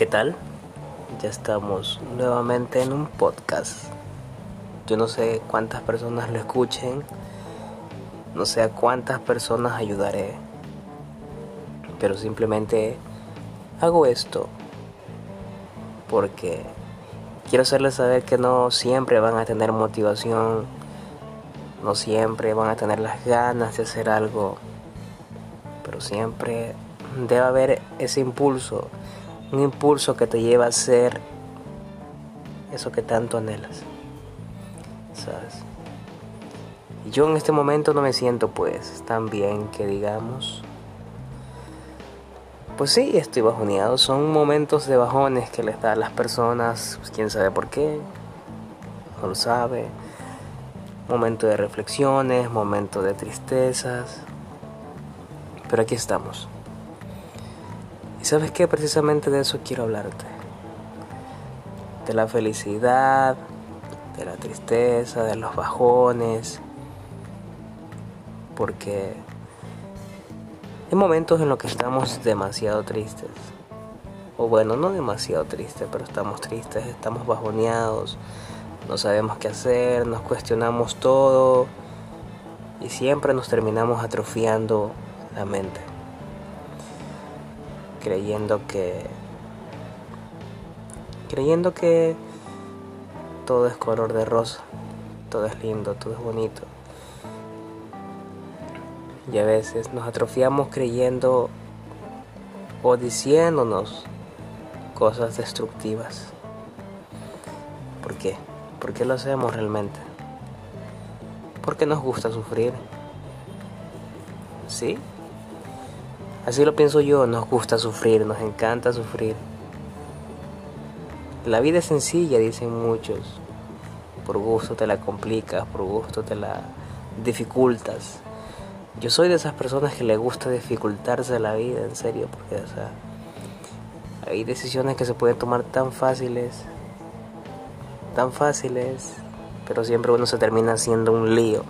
¿Qué tal? Ya estamos nuevamente en un podcast. Yo no sé cuántas personas lo escuchen, no sé a cuántas personas ayudaré, pero simplemente hago esto porque quiero hacerles saber que no siempre van a tener motivación, no siempre van a tener las ganas de hacer algo, pero siempre debe haber ese impulso un impulso que te lleva a hacer eso que tanto anhelas. ¿Sabes? Y yo en este momento no me siento pues tan bien que digamos. Pues sí, estoy bajoneado. Son momentos de bajones que les da a las personas, pues quién sabe por qué, no lo sabe. Momento de reflexiones, momento de tristezas. Pero aquí estamos. Y sabes que precisamente de eso quiero hablarte. De la felicidad, de la tristeza, de los bajones. Porque hay momentos en los que estamos demasiado tristes. O bueno, no demasiado tristes, pero estamos tristes, estamos bajoneados, no sabemos qué hacer, nos cuestionamos todo y siempre nos terminamos atrofiando la mente creyendo que creyendo que todo es color de rosa, todo es lindo, todo es bonito. Y a veces nos atrofiamos creyendo o diciéndonos cosas destructivas. ¿Por qué? ¿Por qué lo hacemos realmente? Porque nos gusta sufrir. ¿Sí? Así lo pienso yo, nos gusta sufrir, nos encanta sufrir. La vida es sencilla, dicen muchos. Por gusto te la complicas, por gusto te la dificultas. Yo soy de esas personas que le gusta dificultarse la vida, en serio, porque hay decisiones que se pueden tomar tan fáciles, tan fáciles, pero siempre uno se termina haciendo un lío.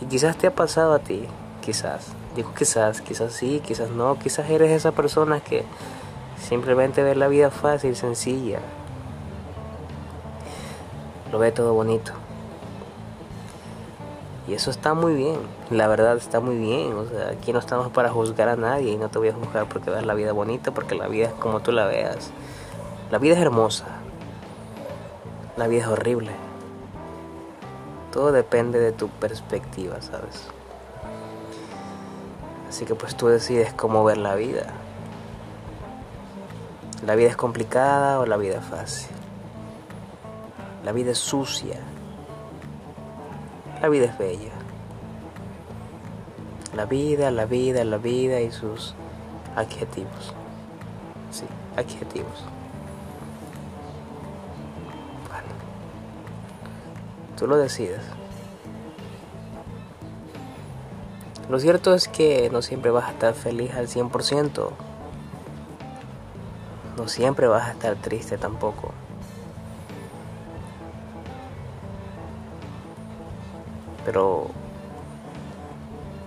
Y quizás te ha pasado a ti, quizás. Digo quizás, quizás sí, quizás no, quizás eres esa persona que simplemente ve la vida fácil, sencilla. Lo ve todo bonito. Y eso está muy bien, la verdad está muy bien. O sea, aquí no estamos para juzgar a nadie y no te voy a juzgar porque veas la vida bonita, porque la vida es como tú la veas. La vida es hermosa, la vida es horrible. Todo depende de tu perspectiva, ¿sabes? Así que pues tú decides cómo ver la vida. La vida es complicada o la vida es fácil. La vida es sucia. La vida es bella. La vida, la vida, la vida y sus adjetivos. Sí, adjetivos. Bueno, tú lo decides. Lo cierto es que no siempre vas a estar feliz al 100%. No siempre vas a estar triste tampoco. Pero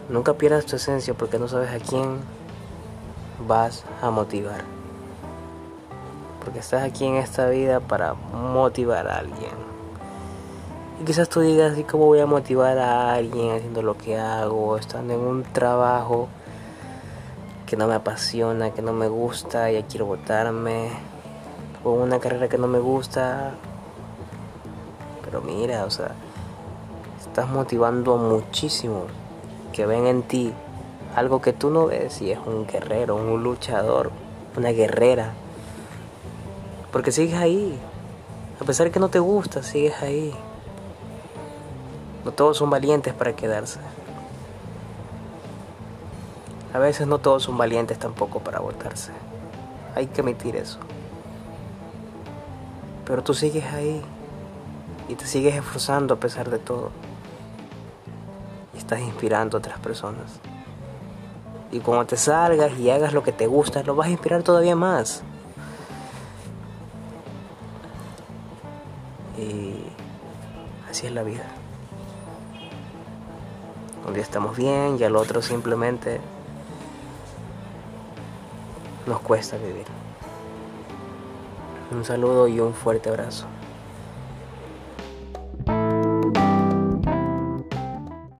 nunca pierdas tu esencia porque no sabes a quién vas a motivar. Porque estás aquí en esta vida para motivar a alguien. Y quizás tú digas, ¿y cómo voy a motivar a alguien haciendo lo que hago, estando en un trabajo que no me apasiona, que no me gusta, ya quiero votarme, o una carrera que no me gusta? Pero mira, o sea, estás motivando muchísimo que ven en ti algo que tú no ves y es un guerrero, un luchador, una guerrera. Porque sigues ahí. A pesar de que no te gusta, sigues ahí. No todos son valientes para quedarse. A veces no todos son valientes tampoco para votarse. Hay que admitir eso. Pero tú sigues ahí y te sigues esforzando a pesar de todo. Y estás inspirando a otras personas. Y cuando te salgas y hagas lo que te gusta, lo vas a inspirar todavía más. Y así es la vida. Un día estamos bien y al otro simplemente nos cuesta vivir. Un saludo y un fuerte abrazo.